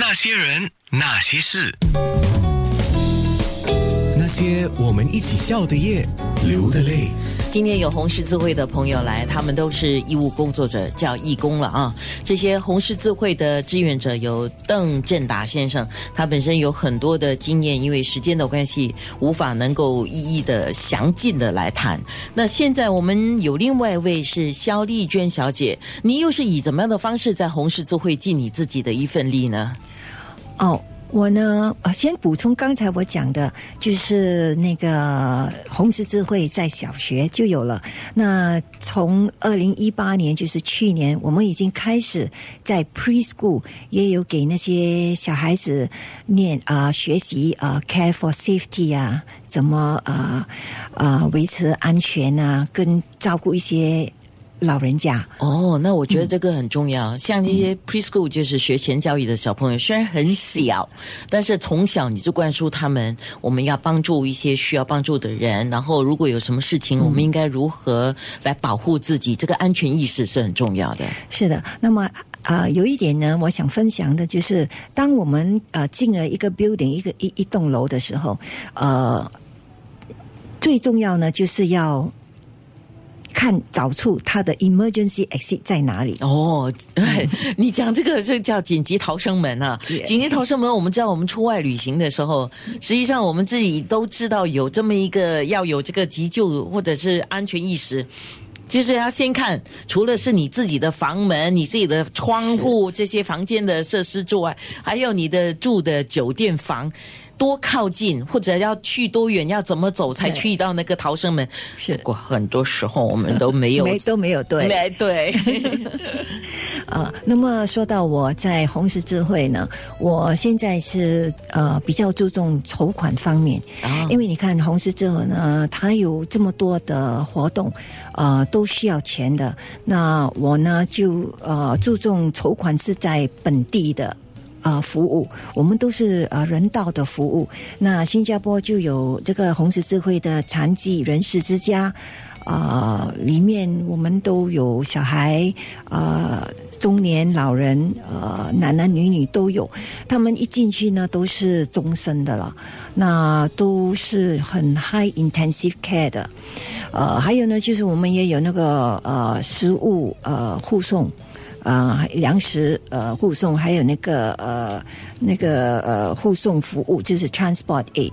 那些人，那些事，那些我们一起笑的夜，流的泪。今天有红十字会的朋友来，他们都是义务工作者，叫义工了啊。这些红十字会的志愿者有邓振达先生，他本身有很多的经验，因为时间的关系，无法能够一一的详尽的来谈。那现在我们有另外一位是肖丽娟小姐，你又是以怎么样的方式在红十字会尽你自己的一份力呢？哦。我呢，先补充刚才我讲的，就是那个红十字会在小学就有了。那从二零一八年，就是去年，我们已经开始在 preschool 也有给那些小孩子念啊学习啊 care for safety 啊，怎么啊啊维持安全啊，跟照顾一些。老人家哦，那我觉得这个很重要。像这些 preschool 就是学前教育的小朋友，虽然很小，但是从小你就灌输他们，我们要帮助一些需要帮助的人。然后如果有什么事情，我们应该如何来保护自己？这个安全意识是很重要的。是的。那么啊，有一点呢，我想分享的就是，当我们呃进了一个 building 一个一一栋楼的时候，呃，最重要呢就是要。看找出他的 emergency exit 在哪里？哦，你讲这个是叫紧急逃生门啊！紧急逃生门，我们知道，我们出外旅行的时候，实际上我们自己都知道有这么一个要有这个急救或者是安全意识，就是要先看，除了是你自己的房门、你自己的窗户这些房间的设施之外，还有你的住的酒店房。多靠近，或者要去多远，要怎么走才去到那个逃生门？是过很多时候我们都没有，没都没有对，没对。啊，那么说到我在红十字会呢，我现在是呃比较注重筹款方面，因为你看红十字会呢，它有这么多的活动，呃，都需要钱的。那我呢就呃注重筹款是在本地的。啊，服务我们都是呃人道的服务。那新加坡就有这个红十字会的残疾人士之家，啊，里面我们都有小孩，呃，中年老人，呃，男男女女都有。他们一进去呢，都是终身的了，那都是很 high intensive care 的。呃，还有呢，就是我们也有那个呃食物呃护送。啊，粮食呃护送，还有那个呃那个呃护送服务，就是 transport aid，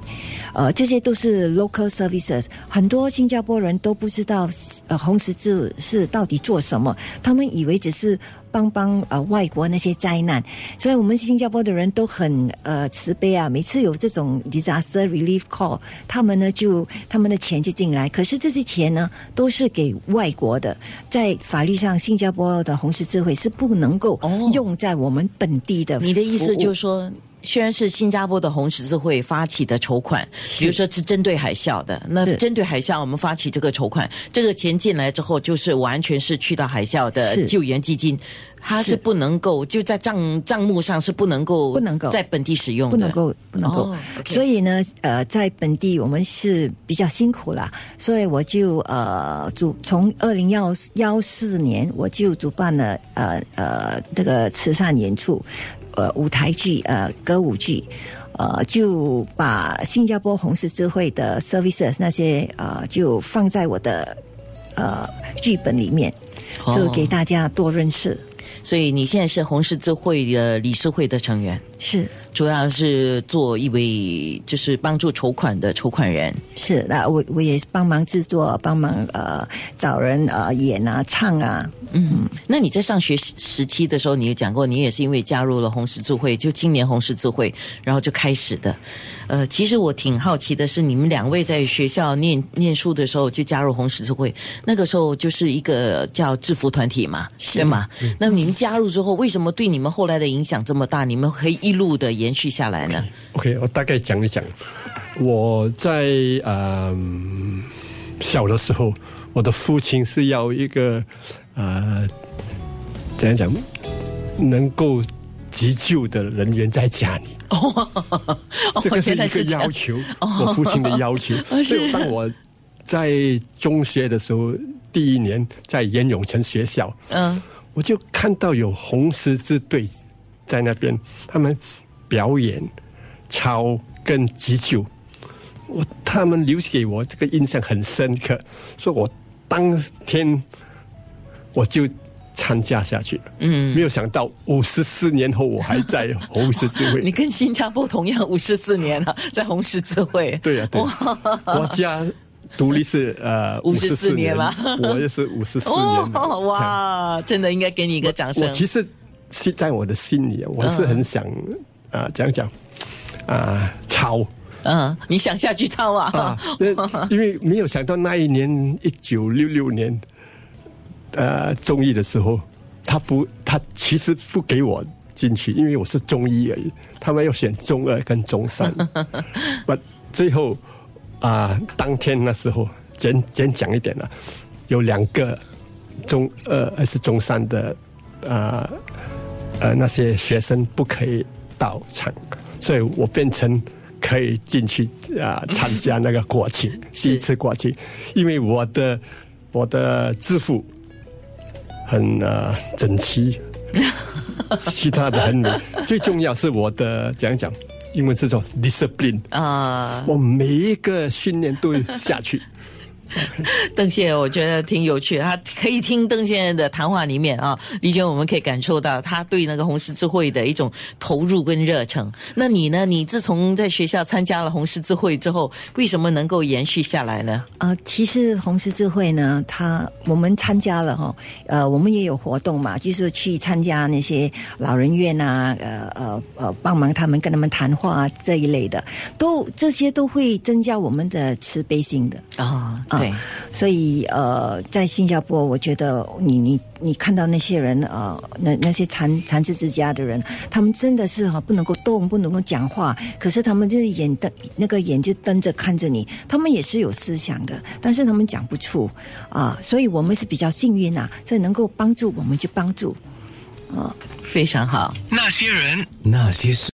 呃，这些都是 local services。很多新加坡人都不知道呃红十字是到底做什么，他们以为只是。帮帮呃外国那些灾难，所以我们新加坡的人都很呃慈悲啊。每次有这种 disaster relief call，他们呢就他们的钱就进来。可是这些钱呢都是给外国的，在法律上，新加坡的红十字会是不能够用在我们本地的。你的意思就是说？虽然是新加坡的红十字会发起的筹款，比如说是针对海啸的，那针对海啸，我们发起这个筹款，这个钱进来之后，就是完全是去到海啸的救援基金，它是不能够就在账账目上是不能够不能够。在本地使用，不能够不能够。所以呢，呃，在本地我们是比较辛苦了，所以我就呃主从二零幺幺四年我就主办了呃呃这个慈善演出。呃，舞台剧，呃，歌舞剧，呃，就把新加坡红十字会的 services 那些，呃，就放在我的呃剧本里面，就给大家多认识。所以你现在是红十字会的理事会的成员，是。主要是做一位就是帮助筹款的筹款人，是那我我也帮忙制作，帮忙呃找人呃演啊唱啊，嗯，那你在上学时期的时候，你也讲过，你也是因为加入了红十字会，就青年红十字会，然后就开始的。呃，其实我挺好奇的是，你们两位在学校念念书的时候就加入红十字会，那个时候就是一个叫制服团体嘛，是吗？那你们加入之后，为什么对你们后来的影响这么大？你们可以一路的延续下来呢？OK，我大概讲一讲。我在呃小的时候，我的父亲是要一个呃怎样讲，能够急救的人员在家里。哦，这个是一个要求，我父亲的要求。所以当我在中学的时候，第一年在严永成学校，嗯，我就看到有红十字队。在那边，他们表演操跟急救，我他们留给我这个印象很深刻，所以我当天我就参加下去了。嗯，没有想到五十四年后我还在 红十字会。你跟新加坡同样五十四年了，在红十字会。对呀，对，国家独立是呃五十四年了，我也是五十四年。哇，真的应该给你一个掌声。我其实是在我的心里，我是很想啊讲讲啊抄。嗯，你想下去抄啊？因为没有想到那一年一九六六年。呃，中医的时候，他不，他其实不给我进去，因为我是中医而已。他们要选中二跟中三，不，最后啊，当天那时候简简讲一点了，有两个中二还是中三的啊呃那些学生不可以到场，所以我变成可以进去啊参加那个国庆 第一次国庆，因为我的我的支付。很呃整齐，其他的很美。最重要是我的讲讲，英文是说 discipline 啊，我每一个训练都下去。邓先生，我觉得挺有趣的。他可以听邓先生的谈话里面啊，李娟，我们可以感受到他对那个红十字会的一种投入跟热忱。那你呢？你自从在学校参加了红十字会之后，为什么能够延续下来呢？啊，其实红十字会呢，他我们参加了哈，呃，我们也有活动嘛，就是去参加那些老人院啊，呃呃呃，帮忙他们跟他们谈话啊这一类的，都这些都会增加我们的慈悲心的啊。对，所以呃，在新加坡，我觉得你你你看到那些人呃，那那些残残肢之家的人，他们真的是哈不能够动，不能够讲话，可是他们就是眼瞪那个眼就瞪着看着你，他们也是有思想的，但是他们讲不出啊，所以我们是比较幸运呐，所以能够帮助我们去帮助，啊，非常好。那些人，那些事。